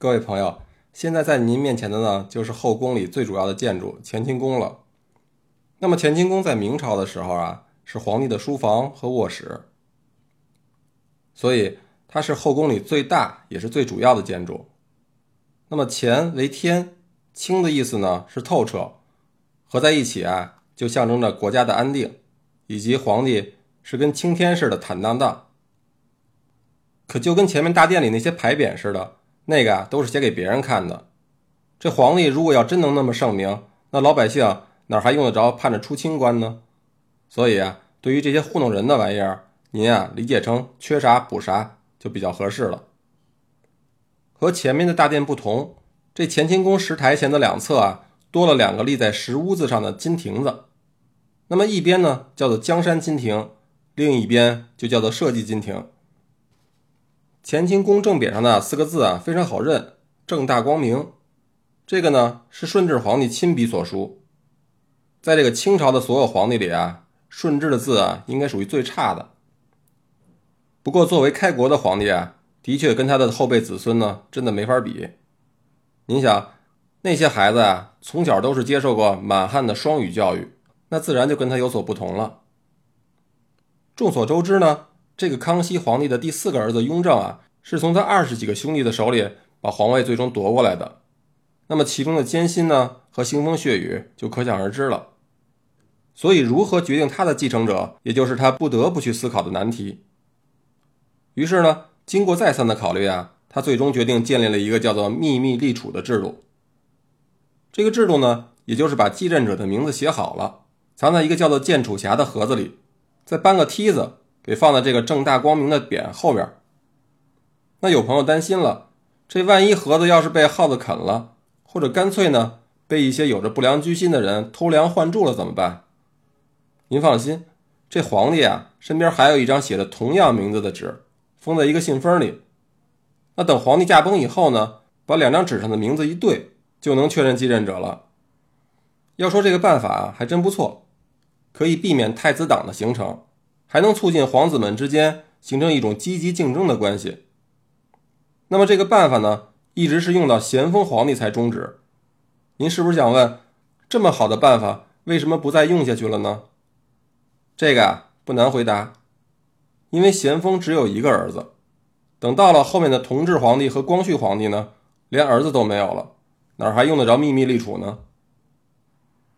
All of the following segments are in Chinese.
各位朋友，现在在您面前的呢，就是后宫里最主要的建筑乾清宫了。那么乾清宫在明朝的时候啊，是皇帝的书房和卧室，所以它是后宫里最大也是最主要的建筑。那么乾为天，清的意思呢是透彻，合在一起啊，就象征着国家的安定，以及皇帝是跟青天似的坦荡荡。可就跟前面大殿里那些牌匾似的，那个啊都是写给别人看的。这皇帝如果要真能那么圣明，那老百姓哪还用得着盼着出清官呢？所以啊，对于这些糊弄人的玩意儿，您啊理解成缺啥补啥就比较合适了。和前面的大殿不同，这乾清宫石台前的两侧啊多了两个立在石屋子上的金亭子。那么一边呢叫做江山金亭，另一边就叫做社稷金亭。乾清宫正匾上的四个字啊，非常好认，“正大光明”。这个呢是顺治皇帝亲笔所书。在这个清朝的所有皇帝里啊，顺治的字啊，应该属于最差的。不过作为开国的皇帝啊，的确跟他的后辈子孙呢，真的没法比。您想，那些孩子啊，从小都是接受过满汉的双语教育，那自然就跟他有所不同了。众所周知呢。这个康熙皇帝的第四个儿子雍正啊，是从他二十几个兄弟的手里把皇位最终夺过来的。那么其中的艰辛呢和腥风血雨就可想而知了。所以如何决定他的继承者，也就是他不得不去思考的难题。于是呢，经过再三的考虑啊，他最终决定建立了一个叫做秘密立储的制度。这个制度呢，也就是把继任者的名字写好了，藏在一个叫做建储匣的盒子里，再搬个梯子。给放在这个正大光明的匾后边。那有朋友担心了，这万一盒子要是被耗子啃了，或者干脆呢被一些有着不良居心的人偷梁换柱了怎么办？您放心，这皇帝啊身边还有一张写着同样名字的纸，封在一个信封里。那等皇帝驾崩以后呢，把两张纸上的名字一对，就能确认继任者了。要说这个办法还真不错，可以避免太子党的形成。还能促进皇子们之间形成一种积极竞争的关系。那么这个办法呢，一直是用到咸丰皇帝才终止。您是不是想问，这么好的办法为什么不再用下去了呢？这个啊不难回答，因为咸丰只有一个儿子，等到了后面的同治皇帝和光绪皇帝呢，连儿子都没有了，哪还用得着秘密立储呢？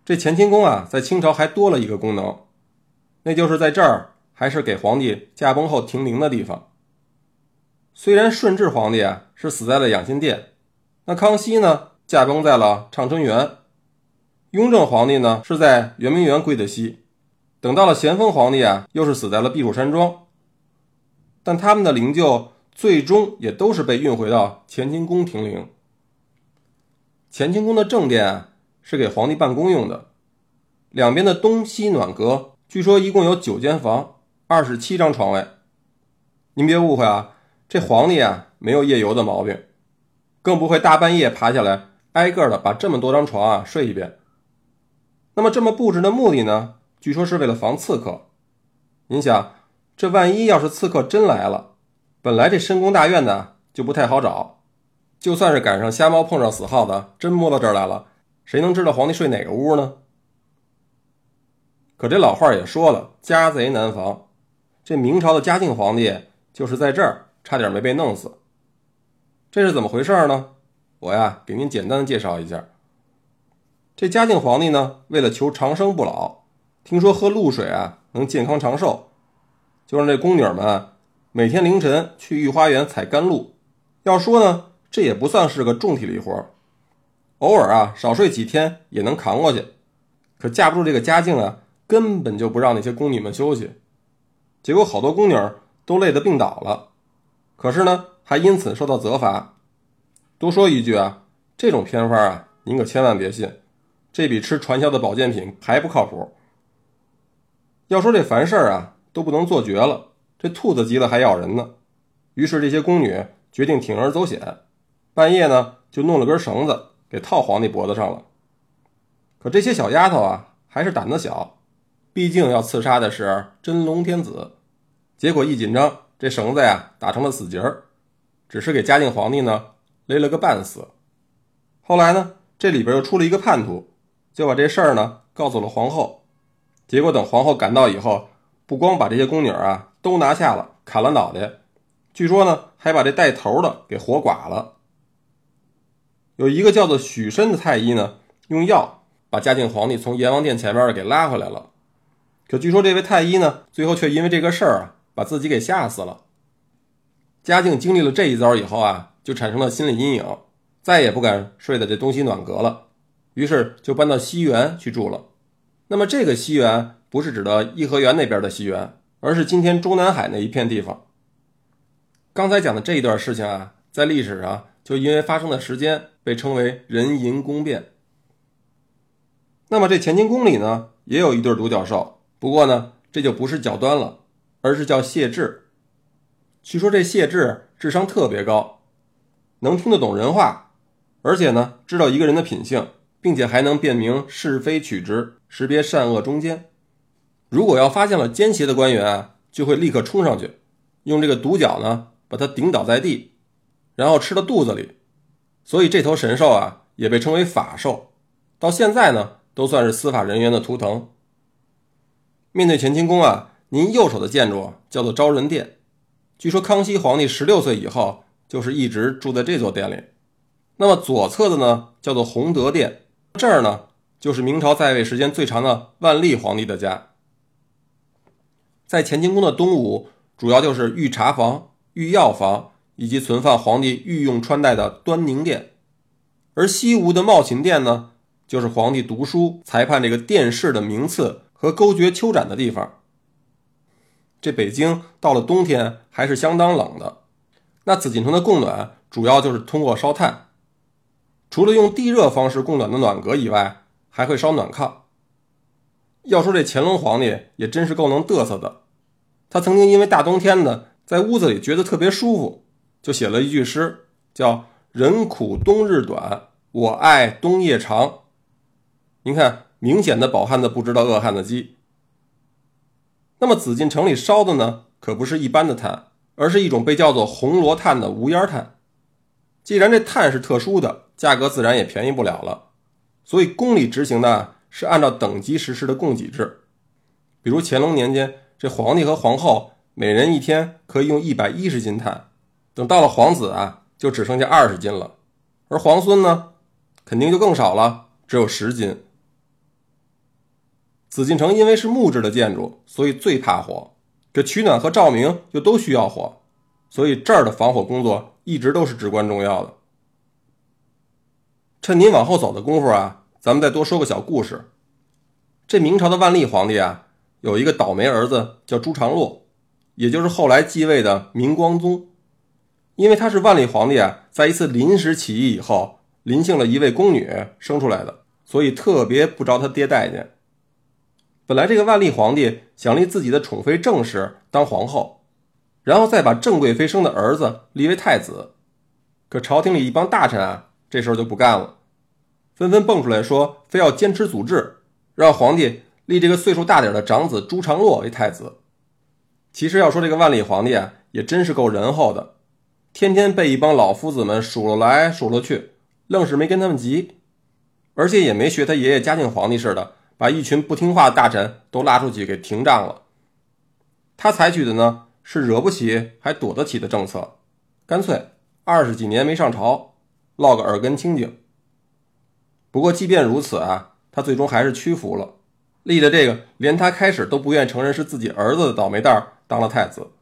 这乾清宫啊，在清朝还多了一个功能，那就是在这儿。还是给皇帝驾崩后停灵的地方。虽然顺治皇帝啊是死在了养心殿，那康熙呢驾崩在了畅春园，雍正皇帝呢是在圆明园归的西，等到了咸丰皇帝啊又是死在了避暑山庄。但他们的灵柩最终也都是被运回到乾清宫停灵。乾清宫的正殿啊是给皇帝办公用的，两边的东西暖阁，据说一共有九间房。二十七张床位，您别误会啊，这皇帝啊没有夜游的毛病，更不会大半夜爬下来挨个的把这么多张床啊睡一遍。那么这么布置的目的呢？据说是为了防刺客。您想，这万一要是刺客真来了，本来这深宫大院呢就不太好找，就算是赶上瞎猫碰上死耗子，真摸到这儿来了，谁能知道皇帝睡哪个屋呢？可这老话也说了，家贼难防。这明朝的嘉靖皇帝就是在这儿差点没被弄死，这是怎么回事呢？我呀给您简单的介绍一下。这嘉靖皇帝呢，为了求长生不老，听说喝露水啊能健康长寿，就让这宫女们每天凌晨去御花园采甘露。要说呢，这也不算是个重体力活，偶尔啊少睡几天也能扛过去。可架不住这个嘉靖啊，根本就不让那些宫女们休息。结果好多宫女都累得病倒了，可是呢，还因此受到责罚。多说一句啊，这种偏方啊，您可千万别信，这比吃传销的保健品还不靠谱。要说这凡事啊，都不能做绝了，这兔子急了还咬人呢。于是这些宫女决定铤而走险，半夜呢就弄了根绳子给套皇帝脖子上了。可这些小丫头啊，还是胆子小。毕竟要刺杀的是真龙天子，结果一紧张，这绳子呀打成了死结儿，只是给嘉靖皇帝呢勒了个半死。后来呢，这里边又出了一个叛徒，就把这事儿呢告诉了皇后。结果等皇后赶到以后，不光把这些宫女啊都拿下了，砍了脑袋，据说呢还把这带头的给活剐了。有一个叫做许慎的太医呢，用药把嘉靖皇帝从阎王殿前面给拉回来了。可据说这位太医呢，最后却因为这个事儿啊，把自己给吓死了。嘉靖经历了这一遭以后啊，就产生了心理阴影，再也不敢睡在这东西暖阁了，于是就搬到西园去住了。那么这个西园不是指的颐和园那边的西园，而是今天中南海那一片地方。刚才讲的这一段事情啊，在历史上就因为发生的时间。被称为人淫宫变。那么这乾清宫里呢，也有一对独角兽，不过呢，这就不是脚端了，而是叫谢志。据说这谢志智商特别高，能听得懂人话，而且呢，知道一个人的品性，并且还能辨明是非曲直，识别善恶忠奸。如果要发现了奸邪的官员啊，就会立刻冲上去，用这个独角呢，把他顶倒在地，然后吃到肚子里。所以这头神兽啊，也被称为法兽，到现在呢，都算是司法人员的图腾。面对乾清宫啊，您右手的建筑叫做昭仁殿，据说康熙皇帝十六岁以后，就是一直住在这座殿里。那么左侧的呢，叫做弘德殿，这儿呢，就是明朝在位时间最长的万历皇帝的家。在乾清宫的东屋，主要就是御茶房、御药房。以及存放皇帝御用穿戴的端宁殿，而西屋的茂勤殿呢，就是皇帝读书、裁判这个殿试的名次和勾决秋斩的地方。这北京到了冬天还是相当冷的，那紫禁城的供暖主要就是通过烧炭，除了用地热方式供暖的暖阁以外，还会烧暖炕。要说这乾隆皇帝也真是够能嘚瑟的，他曾经因为大冬天的在屋子里觉得特别舒服。就写了一句诗，叫“人苦冬日短，我爱冬夜长”。您看，明显的饱汉子不知道饿汉子饥。那么紫禁城里烧的呢，可不是一般的炭，而是一种被叫做红罗炭的无烟炭。既然这炭是特殊的，价格自然也便宜不了了。所以宫里执行的是按照等级实施的供给制。比如乾隆年间，这皇帝和皇后每人一天可以用一百一十斤炭。等到了皇子啊，就只剩下二十斤了，而皇孙呢，肯定就更少了，只有十斤。紫禁城因为是木质的建筑，所以最怕火，这取暖和照明又都需要火，所以这儿的防火工作一直都是至关重要的。趁您往后走的功夫啊，咱们再多说个小故事。这明朝的万历皇帝啊，有一个倒霉儿子叫朱常洛，也就是后来继位的明光宗。因为他是万历皇帝啊，在一次临时起义以后，临幸了一位宫女生出来的，所以特别不着他爹待见。本来这个万历皇帝想立自己的宠妃郑氏当皇后，然后再把郑贵妃生的儿子立为太子，可朝廷里一帮大臣啊，这时候就不干了，纷纷蹦出来说，非要坚持祖制，让皇帝立这个岁数大点的长子朱常洛为太子。其实要说这个万历皇帝啊，也真是够仁厚的。天天被一帮老夫子们数落来数落去，愣是没跟他们急，而且也没学他爷爷嘉靖皇帝似的，把一群不听话的大臣都拉出去给停杖了。他采取的呢是惹不起还躲得起的政策，干脆二十几年没上朝，落个耳根清净。不过即便如此啊，他最终还是屈服了，立了这个连他开始都不愿承认是自己儿子的倒霉蛋当了太子。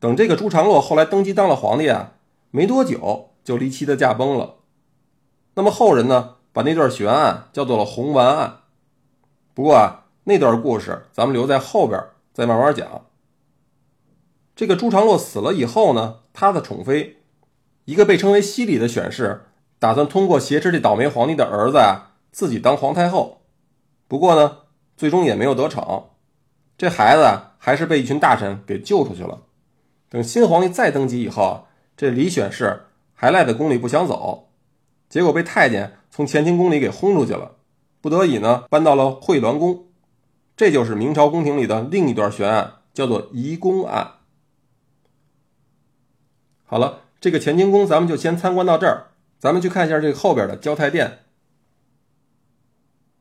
等这个朱常洛后来登基当了皇帝啊，没多久就离奇的驾崩了。那么后人呢，把那段悬案叫做了红丸案。不过啊，那段故事咱们留在后边再慢慢讲。这个朱常洛死了以后呢，他的宠妃，一个被称为西里的选侍，打算通过挟持这倒霉皇帝的儿子啊，自己当皇太后。不过呢，最终也没有得逞，这孩子还是被一群大臣给救出去了。等新皇帝再登基以后，这李选侍还赖在宫里不想走，结果被太监从乾清宫里给轰出去了，不得已呢搬到了惠銮宫。这就是明朝宫廷里的另一段悬案，叫做移宫案。好了，这个乾清宫咱们就先参观到这儿，咱们去看一下这个后边的交泰殿